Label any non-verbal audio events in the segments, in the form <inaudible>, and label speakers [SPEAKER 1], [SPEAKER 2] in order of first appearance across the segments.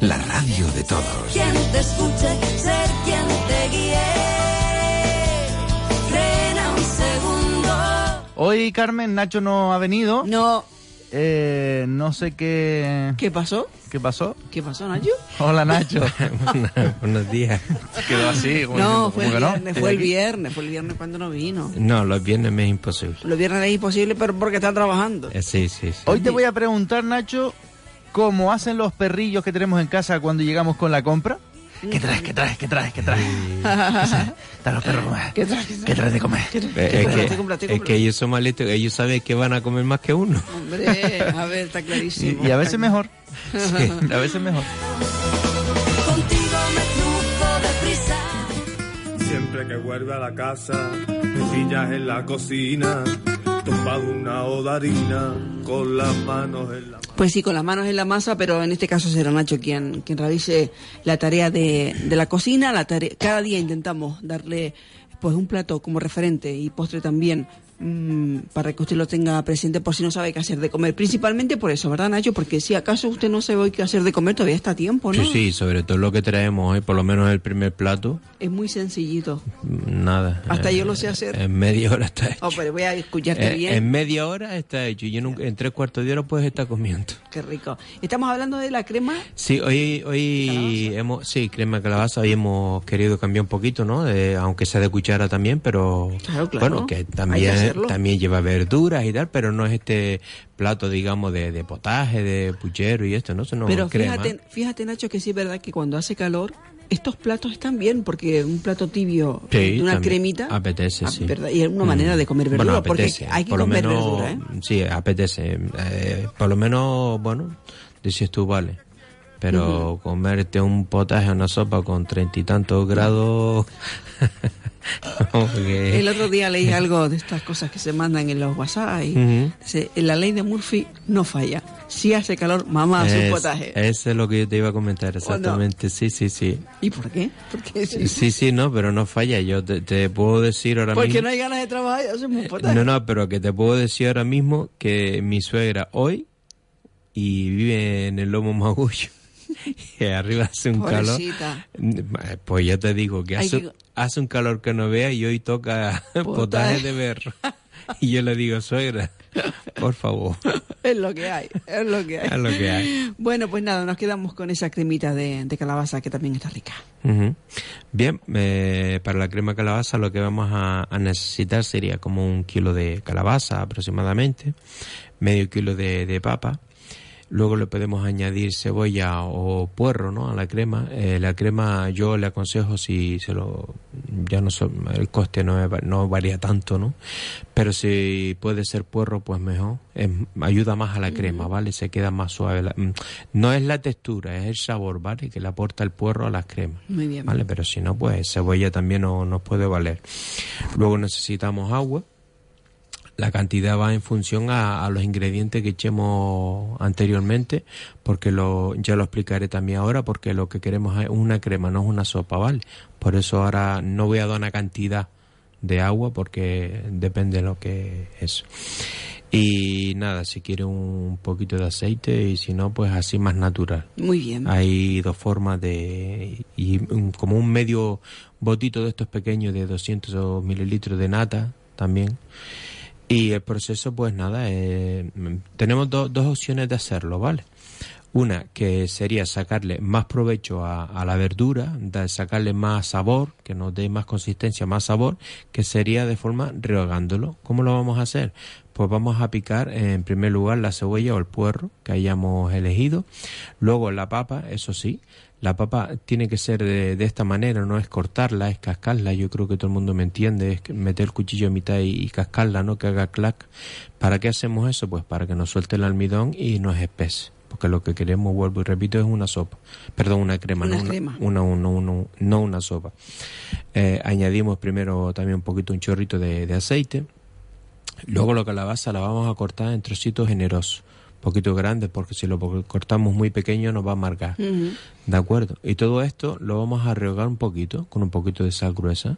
[SPEAKER 1] la radio de todos.
[SPEAKER 2] Quien te escuche, ser quien te guíe. Frena un segundo.
[SPEAKER 3] Hoy, Carmen, Nacho no ha venido.
[SPEAKER 4] No.
[SPEAKER 3] Eh, no sé qué...
[SPEAKER 4] ¿Qué pasó?
[SPEAKER 3] ¿Qué pasó?
[SPEAKER 4] ¿Qué pasó, Nacho?
[SPEAKER 3] Hola, Nacho. <laughs>
[SPEAKER 5] Buenos días.
[SPEAKER 3] Quedó así.
[SPEAKER 4] No, fue
[SPEAKER 3] ¿cómo
[SPEAKER 4] el
[SPEAKER 3] no?
[SPEAKER 4] viernes, fue el viernes, fue el viernes cuando no vino.
[SPEAKER 5] No, los viernes me es imposible.
[SPEAKER 4] Los viernes es imposible, pero porque está trabajando.
[SPEAKER 5] Eh, sí, sí, sí.
[SPEAKER 3] Hoy te voy a preguntar, Nacho, cómo hacen los perrillos que tenemos en casa cuando llegamos con la compra. ¿Qué traes? ¿Qué traes? ¿Qué traes? ¿Qué traes? Están los perros comer.
[SPEAKER 4] ¿Qué traes?
[SPEAKER 3] ¿Qué traes de comer?
[SPEAKER 5] Eh, es,
[SPEAKER 4] Cómprate,
[SPEAKER 5] que,
[SPEAKER 4] cómprate,
[SPEAKER 5] es
[SPEAKER 4] cómprate.
[SPEAKER 5] que ellos son malitos, ellos saben que van a comer más que uno.
[SPEAKER 4] Hombre, a ver, está clarísimo.
[SPEAKER 3] Y, y a veces mejor. A veces mejor.
[SPEAKER 2] Contigo me cruzo deprisa.
[SPEAKER 6] Siempre que vuelve a la casa, me pillas en la cocina,
[SPEAKER 4] Pues sí, con las manos en la masa, pero en este caso será Nacho quien, quien realice la tarea de, de la cocina. La tarea, cada día intentamos darle pues un plato como referente y postre también mm, para que usted lo tenga presente por si no sabe qué hacer de comer. Principalmente por eso, ¿verdad, Nacho? Porque si acaso usted no sabe hoy qué hacer de comer, todavía está a tiempo, ¿no?
[SPEAKER 5] Sí, sí, sobre todo lo que traemos hoy, por lo menos el primer plato,
[SPEAKER 4] Es muy sencillito.
[SPEAKER 5] nada.
[SPEAKER 4] Hasta
[SPEAKER 5] Eh,
[SPEAKER 4] yo lo sé hacer.
[SPEAKER 5] En media hora está hecho.
[SPEAKER 4] Oh, pero voy a escucharte
[SPEAKER 5] Eh,
[SPEAKER 4] bien.
[SPEAKER 5] en media hora está hecho y en, en tres cuartos de hora puedes estar comiendo. <laughs>
[SPEAKER 4] Qué rico. Estamos hablando de la crema.
[SPEAKER 5] Sí, hoy, hoy hemos, sí, crema de calabaza, hoy hemos querido cambiar un poquito, ¿no? De- aunque sea de cuchara también, pero
[SPEAKER 4] Claro, claro.
[SPEAKER 5] bueno, que también,
[SPEAKER 4] hacerlo.
[SPEAKER 5] también lleva verduras y tal, pero no es este plato, digamos, de, de potaje, de puchero y esto, ¿no? Eso no
[SPEAKER 4] Pero
[SPEAKER 5] crema.
[SPEAKER 4] fíjate, Nacho, que sí es verdad que cuando hace calor, estos platos están bien, porque un plato tibio
[SPEAKER 5] Sí,
[SPEAKER 4] de una cremita.
[SPEAKER 5] apetece,
[SPEAKER 4] ah,
[SPEAKER 5] sí.
[SPEAKER 4] ¿verdad? Y es una manera de comer verdura,
[SPEAKER 5] Bueno,
[SPEAKER 4] porque hay que
[SPEAKER 5] por lo
[SPEAKER 4] comer
[SPEAKER 5] menos,
[SPEAKER 4] verdura, ¿eh?
[SPEAKER 5] Sí, apetece. Eh, por lo menos, bueno, dices tú, vale. Pero comerte un potaje o una sopa con treinta y tantos grados...
[SPEAKER 4] El otro día leí algo de estas cosas que se mandan en los WhatsApp y dice, la ley de Murphy no falla. Si hace calor, mamá hace un potaje.
[SPEAKER 5] Eso es lo que yo te iba a comentar, exactamente. Sí, sí, sí.
[SPEAKER 4] ¿Y por qué? Porque sí.
[SPEAKER 5] Sí, sí, no, pero no falla. Yo te, te puedo decir ahora
[SPEAKER 4] Porque
[SPEAKER 5] mismo...
[SPEAKER 4] no hay ganas de trabajar y hacemos un potaje.
[SPEAKER 5] No, no, pero que te puedo decir ahora mismo que mi suegra hoy y vive en el Lomo Magullo <laughs> y arriba hace un calor.
[SPEAKER 4] Pobrecita.
[SPEAKER 5] Pues ya te digo que hace,
[SPEAKER 4] que-
[SPEAKER 5] hace un calor que no vea y hoy toca
[SPEAKER 4] Potaje. <laughs> <laughs>
[SPEAKER 5] potaje de berro. Y yo le digo, suegra, por favor,
[SPEAKER 4] Es lo que hay, es lo que hay.
[SPEAKER 5] es lo que hay.
[SPEAKER 4] Bueno, pues nada, nos quedamos con esa cremita de, de calabaza que también está rica.
[SPEAKER 5] Bien, eh, para la crema calabaza lo que vamos a, a necesitar sería como un kilo de calabaza aproximadamente, medio kilo de, de papa. Luego le podemos añadir cebolla o puerro ¿no? a la crema. Eh, la crema yo le aconsejo si se lo ya no so- el coste no, es- no varía tanto, ¿no? Pero si puede ser puerro, pues mejor. Es- ayuda más a la crema, ¿vale? Se queda más suave. La- mm, no es la textura, es el sabor, ¿vale? Que le aporta el puerro a las cremas.
[SPEAKER 4] Muy bien.
[SPEAKER 5] ¿Vale? Pero si no, pues cebolla también no- nos puede valer. Luego necesitamos agua. La cantidad va en función a, a los ingredientes que echemos anteriormente, porque lo, ya lo explicaré también ahora, porque lo que queremos es una crema, no es una sopa, ¿vale? Por eso ahora no voy a dar una cantidad de agua, porque depende de lo que es. Y nada, si quiere un poquito de aceite y si no, pues así más natural.
[SPEAKER 4] Muy bien.
[SPEAKER 5] Hay dos formas de... y como un medio botito de estos pequeños de 200 mililitros de nata también. Y el proceso, pues nada, eh, tenemos do- dos opciones de hacerlo, ¿vale? Una que sería sacarle más provecho a, a la verdura, de sacarle más sabor, que nos dé más consistencia, más sabor, que sería de forma rehogándolo. ¿Cómo lo vamos a hacer? Pues vamos a picar eh, en primer lugar la cebolla o el puerro que hayamos elegido. Luego la papa, eso sí, la papa tiene que ser de, de esta manera, no es cortarla, es cascarla. Yo creo que todo el mundo me entiende, es meter el cuchillo a mitad y, y cascarla, no que haga clac. ¿Para qué hacemos eso? Pues para que nos suelte el almidón y no es espese. Porque lo que queremos, vuelvo y repito, es una sopa. Perdón, una crema,
[SPEAKER 4] Una
[SPEAKER 5] no,
[SPEAKER 4] crema.
[SPEAKER 5] Una, una- una- no una sopa. Eh, añadimos primero también un poquito, un chorrito de, de aceite. Luego la calabaza la vamos a cortar en trocitos generosos, un poquito grandes, porque si lo cortamos muy pequeño nos va a amargar.
[SPEAKER 4] Ujú.
[SPEAKER 5] ¿De acuerdo? Y todo esto lo vamos a rehogar un poquito, con un poquito de sal gruesa.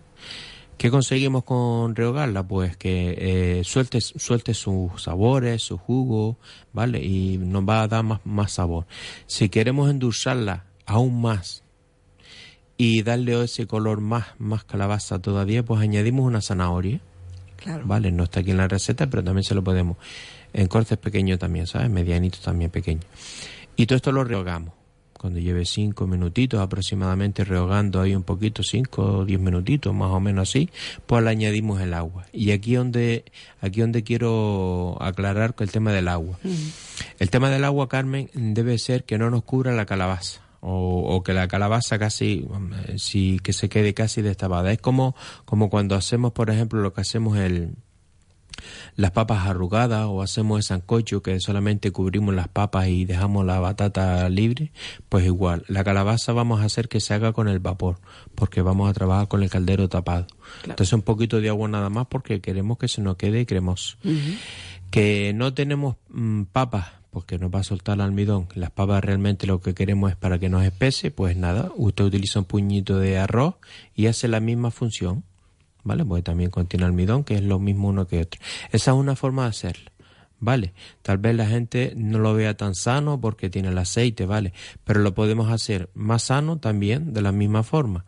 [SPEAKER 5] ¿Qué conseguimos con rehogarla? Pues que eh, suelte, suelte sus sabores, su jugo, ¿vale? Y nos va a dar más, más sabor. Si queremos endulzarla aún más y darle ese color más, más calabaza todavía, pues añadimos una zanahoria.
[SPEAKER 4] Claro.
[SPEAKER 5] Vale, no está aquí en la receta, pero también se lo podemos. En cortes pequeños también, ¿sabes? Medianitos también pequeños. Y todo esto lo rehogamos. Cuando lleve cinco minutitos aproximadamente rehogando ahí un poquito, cinco o diez minutitos, más o menos así, pues le añadimos el agua. Y aquí donde, aquí donde quiero aclarar el tema del agua. El tema del agua, Carmen, debe ser que no nos cubra la calabaza. O, o que la calabaza casi, mm, sí, que se quede casi destapada. Es como, como cuando hacemos, por ejemplo, lo que hacemos el, las papas arrugadas o hacemos el sancocho que solamente cubrimos las papas y dejamos la batata libre, pues igual, la calabaza vamos a hacer que se haga con el vapor, porque vamos a trabajar con el caldero tapado. Entonces un poquito de agua nada más porque queremos que se nos quede cremoso. Que no tenemos mm, papas, porque nos va a soltar el almidón. Las papas realmente lo que queremos es para que nos espese, pues nada, usted utiliza un puñito de arroz y hace la misma función. ¿vale? Porque también contiene almidón, que es lo mismo uno que otro. Esa es una forma de hacerlo, ¿vale? Tal vez la gente no lo vea tan sano porque tiene el aceite, ¿vale? Pero lo podemos hacer más sano también de la misma forma.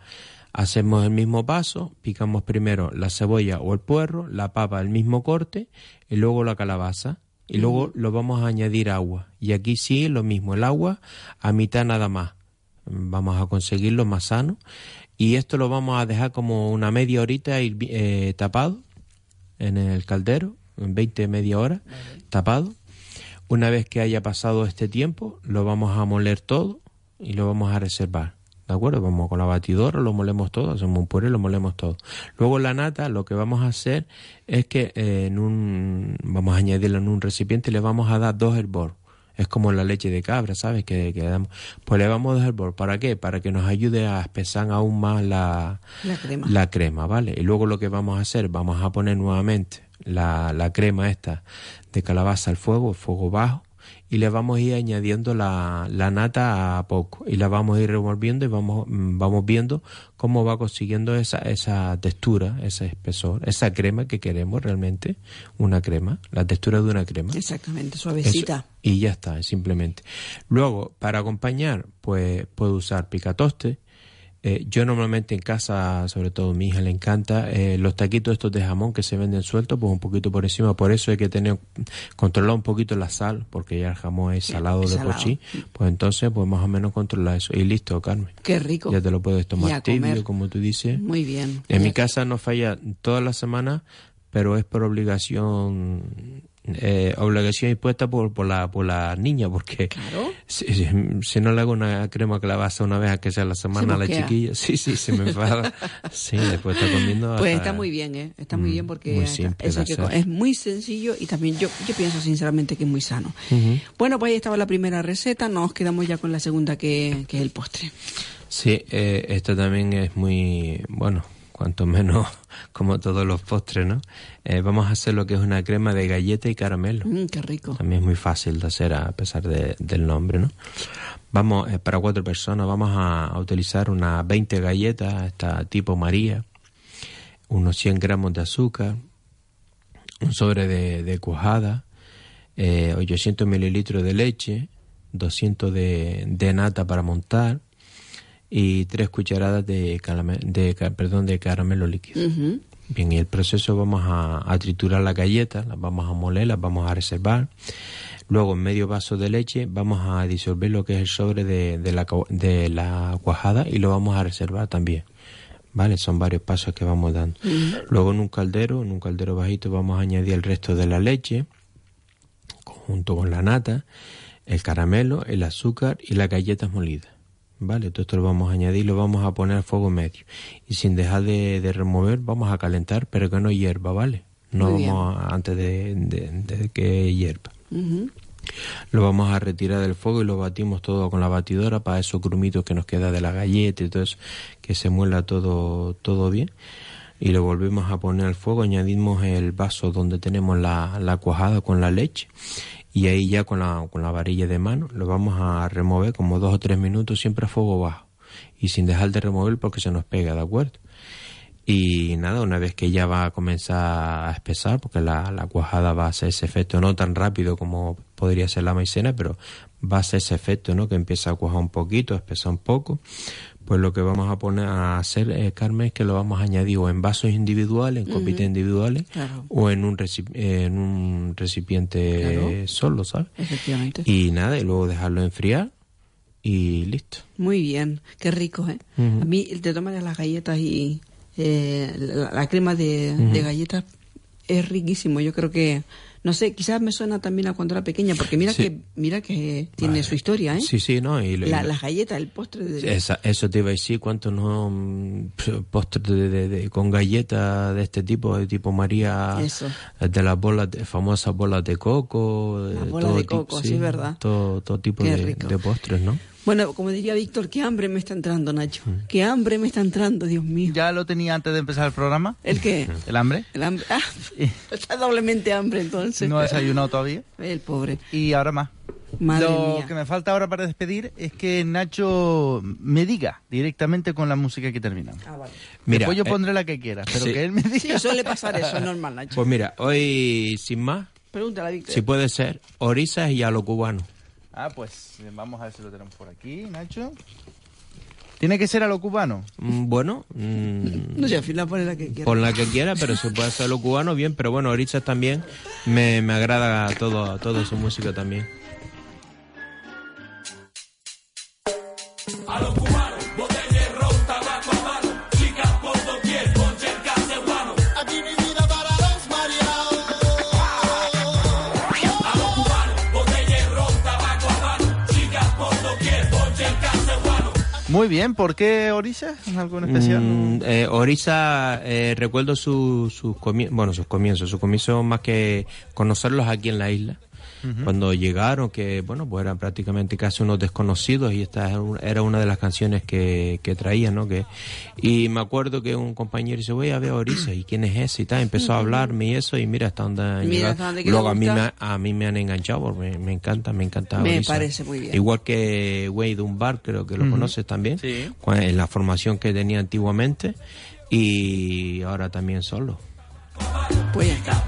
[SPEAKER 5] Hacemos el mismo paso, picamos primero la cebolla o el puerro, la papa el mismo corte y luego la calabaza y luego lo vamos a añadir agua. Y aquí sí lo mismo, el agua a mitad nada más. Vamos a conseguirlo más sano y esto lo vamos a dejar como una media horita eh, tapado en el caldero, en 20 media hora, tapado. Una vez que haya pasado este tiempo, lo vamos a moler todo y lo vamos a reservar. ¿De acuerdo? Vamos con la batidora, lo molemos todo, hacemos un puré, lo molemos todo. Luego la nata, lo que vamos a hacer es que eh, en un, vamos a añadirla en un recipiente y le vamos a dar dos hervor. Es como la leche de cabra, ¿sabes? Que, que damos. Pues le vamos a dar hervor. ¿Para qué? Para que nos ayude a espesar aún más la,
[SPEAKER 4] La crema.
[SPEAKER 5] la crema, ¿vale? Y luego lo que vamos a hacer, vamos a poner nuevamente la, la crema esta de calabaza al fuego, fuego bajo, y le vamos a ir añadiendo la, la nata a poco y la vamos a ir revolviendo y vamos, mm, vamos viendo cómo va consiguiendo esa, esa textura, ese espesor, esa crema que queremos realmente, una crema, la textura de una crema.
[SPEAKER 4] Exactamente,
[SPEAKER 5] Eso-
[SPEAKER 4] suavecita.
[SPEAKER 5] y ya está, simplemente. Luego, para acompañar, pues puedo usar picatoste. Eh, yo normalmente en casa, sobre todo a mi hija le encanta, eh, los taquitos estos de jamón que se venden sueltos, pues un poquito por encima. Por eso hay que tener, controlar un poquito la sal, porque ya el jamón es salado de
[SPEAKER 4] salado.
[SPEAKER 5] por sí. Pues entonces, pues más o menos controlar eso. Y listo, Carmen.
[SPEAKER 4] Qué rico.
[SPEAKER 5] Ya te lo puedes tomar tibio, como tú dices.
[SPEAKER 4] Muy bien.
[SPEAKER 5] En mi casa no falla toda la semana, pero es por obligación, eh, obligación impuesta por, por la por la niña, porque
[SPEAKER 4] Claro.
[SPEAKER 5] si, si- si no le hago una crema calabaza una vez a que sea la semana a la chiquilla, sí, sí, se me enfada. <laughs> sí, después está comiendo.
[SPEAKER 4] Pues
[SPEAKER 5] hasta-
[SPEAKER 4] está muy bien, ¿eh? Está muy
[SPEAKER 5] Mm,
[SPEAKER 4] bien porque
[SPEAKER 5] muy simple
[SPEAKER 4] eso que es muy sencillo y también yo, yo pienso sinceramente que es muy sano. Bueno, pues ahí estaba la primera receta, nos quedamos ya con la segunda que, que es el postre.
[SPEAKER 5] Sí, eh, esto también es muy, bueno, cuanto menos <laughs> como todos los postres, ¿no? Eh, vamos a hacer lo que es una crema de galleta y caramelo.
[SPEAKER 4] Mm, qué rico.
[SPEAKER 5] También es muy fácil de hacer a pesar de- del nombre, ¿no? Vamos, eh, para cuatro personas vamos a, a utilizar unas 20 galletas, esta tipo María, unos 100 gramos de azúcar, un sobre de, de cuajada, eh, 800 mililitros de leche, 200 de, de nata para montar y tres cucharadas de, calame- de, perdón, de caramelo líquido. Bien, y el proceso vamos a, a triturar las galletas, las vamos a moler, las vamos a reservar. Luego, en medio vaso de leche, vamos a disolver lo que es el sobre de, de la, de la cuajada y lo vamos a reservar también. ¿Vale? Son varios pasos que vamos dando. Luego, en un caldero, en un caldero bajito, vamos a añadir el resto de la leche, junto con la nata, el caramelo, el azúcar y las galletas molidas. Vale, todo esto lo vamos a añadir, lo vamos a poner a fuego medio. Y sin dejar de, de remover, vamos a calentar, pero que no hierva, ¿vale? No
[SPEAKER 4] Muy
[SPEAKER 5] vamos a- antes de, de- de que hierva. Lo vamos a retirar del fuego y lo batimos todo con la batidora para esos grumitos que nos queda de la galleta y todo eso, que se muela todo, todo bien. Y lo volvemos a poner al fuego, añadimos el vaso donde tenemos la, la cuajada con la leche y ahí ya con la, con la varilla de mano lo vamos a remover como dos o tres minutos siempre a fuego bajo y sin dejar de remover porque se nos pega, ¿de acuerdo? Y nada, una vez que ya va a comenzar a espesar, porque la, la cuajada va a hacer ese efecto no tan rápido como podría ser la maicena, pero va a ser ese efecto, ¿no? Que empieza a cuajar un poquito, a espesar un poco. Pues lo que vamos a poner a hacer, eh, Carmen, es que lo vamos a añadir o en vasos individuales, en copitas individuales,
[SPEAKER 4] Claro.
[SPEAKER 5] o en un, reci- en un recipiente
[SPEAKER 4] Claro.
[SPEAKER 5] solo, ¿sabes?
[SPEAKER 4] Efectivamente.
[SPEAKER 5] Y nada, y luego dejarlo enfriar y listo.
[SPEAKER 4] Muy bien, qué rico, ¿eh? A mí el de tomar las galletas y eh, la, la crema de, de galletas es riquísimo. Yo creo que, no sé, quizás me suena también a cuando era pequeña, porque mira
[SPEAKER 5] Sí.
[SPEAKER 4] que mira que tiene su historia, ¿eh?
[SPEAKER 5] Sí, sí, ¿no? Y, lo- y
[SPEAKER 4] La-
[SPEAKER 5] lo-
[SPEAKER 4] las galletas, el postre de...
[SPEAKER 5] Esa- eso te iba a decir, ¿cuántos no mm, postres de, de- de- con galletas de este tipo, de tipo María,
[SPEAKER 4] Eso.
[SPEAKER 5] de las bolas, de, famosas bolas de coco,
[SPEAKER 4] Las bolas de
[SPEAKER 5] tipo-
[SPEAKER 4] coco, sí, ¿verdad?
[SPEAKER 5] Todo, todo tipo de postres, ¿no?
[SPEAKER 4] Bueno, como diría Víctor, qué hambre me está entrando, Nacho. Qué hambre me está entrando, Dios mío.
[SPEAKER 3] ¿Ya lo tenía antes de empezar el programa?
[SPEAKER 4] ¿El qué?
[SPEAKER 3] ¿El hambre?
[SPEAKER 4] El hambre. Ah, <laughs> está doblemente hambre entonces.
[SPEAKER 3] No ha desayunado todavía.
[SPEAKER 4] El pobre.
[SPEAKER 3] Y ahora más.
[SPEAKER 4] Madre
[SPEAKER 3] lo
[SPEAKER 4] mía.
[SPEAKER 3] que me falta ahora para despedir es que Nacho me diga directamente con la música que terminamos.
[SPEAKER 4] Ah, vale.
[SPEAKER 5] Mira,
[SPEAKER 3] Después yo
[SPEAKER 5] eh,
[SPEAKER 3] pondré la que quiera, pero
[SPEAKER 5] sí.
[SPEAKER 3] que él me diga.
[SPEAKER 4] Sí, suele pasar eso, es normal, Nacho.
[SPEAKER 5] Pues mira, hoy, sin más,
[SPEAKER 4] Pregúntale a Víctor.
[SPEAKER 5] si puede ser, orizas y a lo cubano.
[SPEAKER 3] Ah, pues eh, vamos a ver si lo tenemos por aquí, Nacho. Tiene que ser a lo cubano.
[SPEAKER 5] Mm, Bueno, mm,
[SPEAKER 4] No sé, al final pone la que quiera.
[SPEAKER 5] Por la que quiera, pero se puede hacer lo cubano bien, pero bueno, Orizas también me, me agrada todo, todo su música también.
[SPEAKER 3] Muy bien, ¿por qué Orisa? ¿Algo en especial?
[SPEAKER 5] Mm, eh, Orisa, eh, recuerdo su- sus comienzos, bueno, sus comienzos, sus comienzos más que conocerlos aquí en la isla. Cuando llegaron, que bueno, pues eran prácticamente casi unos desconocidos y esta era un- era una de las canciones que, que traían, ¿no? Que, y me acuerdo que un compañero dice, voy a ver a Orisa, ¿y quién es ese? Y tal, empezó a hablarme y eso, y mira hasta dónde
[SPEAKER 4] hasta dónde
[SPEAKER 5] Luego a mí, me, a mí me han enganchado, porque me, me encanta, me encanta
[SPEAKER 4] Me
[SPEAKER 5] Orisa.
[SPEAKER 4] parece muy bien.
[SPEAKER 5] Igual que Wade Dunbar, creo que lo conoces también
[SPEAKER 3] Sí.
[SPEAKER 5] en la formación que tenía antiguamente y ahora también solo.
[SPEAKER 4] Pues ya está.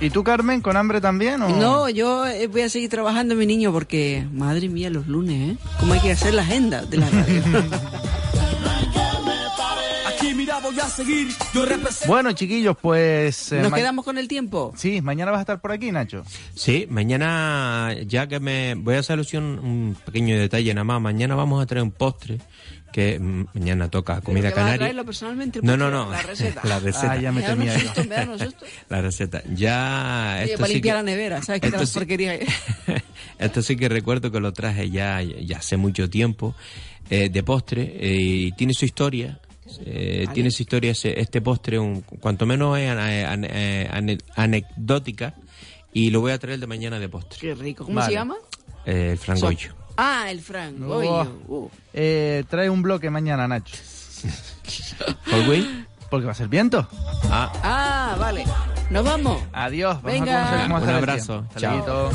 [SPEAKER 3] ¿Y tú, Carmen, con hambre también? O...
[SPEAKER 4] No, yo eh, voy a seguir trabajando, mi niño, porque, madre mía, los lunes, ¿eh? ¿Cómo hay que hacer la agenda de la radio? <laughs>
[SPEAKER 2] Voy a seguir, yo represento.
[SPEAKER 3] Bueno, chiquillos, pues... eh,
[SPEAKER 4] ¿Nos
[SPEAKER 3] ma-
[SPEAKER 4] quedamos con el tiempo?
[SPEAKER 3] Sí, mañana vas a estar por aquí, Nacho.
[SPEAKER 5] Sí, mañana, ya que me voy a hacer alusión, un pequeño detalle nada más, mañana vamos a traer un postre que mm, mañana toca comida
[SPEAKER 4] ¿Pero que vas a
[SPEAKER 5] canaria.
[SPEAKER 4] traerlo personalmente?
[SPEAKER 5] No, no, no,
[SPEAKER 4] La receta. <laughs>
[SPEAKER 5] la receta.
[SPEAKER 3] Ah, ya me temía
[SPEAKER 4] me. <laughs>
[SPEAKER 5] La receta. Ya
[SPEAKER 4] Oye,
[SPEAKER 5] esto
[SPEAKER 4] para
[SPEAKER 5] sí
[SPEAKER 4] limpiar
[SPEAKER 5] que-
[SPEAKER 4] la nevera, ¿sabes qué
[SPEAKER 5] sí-
[SPEAKER 4] porquería? <laughs>
[SPEAKER 5] Esto sí que recuerdo que lo traje ya, ya hace mucho tiempo, eh, de postre, eh, y tiene su historia. Eh,
[SPEAKER 4] Vale.
[SPEAKER 5] Tiene su historia ese- este postre, un, cuanto menos es an- an- ane- anecdótica, y lo voy a traer de mañana de postre.
[SPEAKER 4] Qué rico. ¿Cómo
[SPEAKER 3] Vale.
[SPEAKER 4] se llama?
[SPEAKER 5] Eh, el frangollo.
[SPEAKER 4] Ah, el Frank.
[SPEAKER 3] Oh.
[SPEAKER 4] Oye, uh.
[SPEAKER 3] Eh, trae un bloque mañana, Nacho. <laughs>
[SPEAKER 5] ¿Por Will?
[SPEAKER 3] Porque va a ser viento.
[SPEAKER 5] Ah,
[SPEAKER 4] Ah, vale. Nos vamos.
[SPEAKER 3] Adiós. Vamos
[SPEAKER 4] Venga.
[SPEAKER 3] a conocer cómo
[SPEAKER 5] Un abrazo. Chao.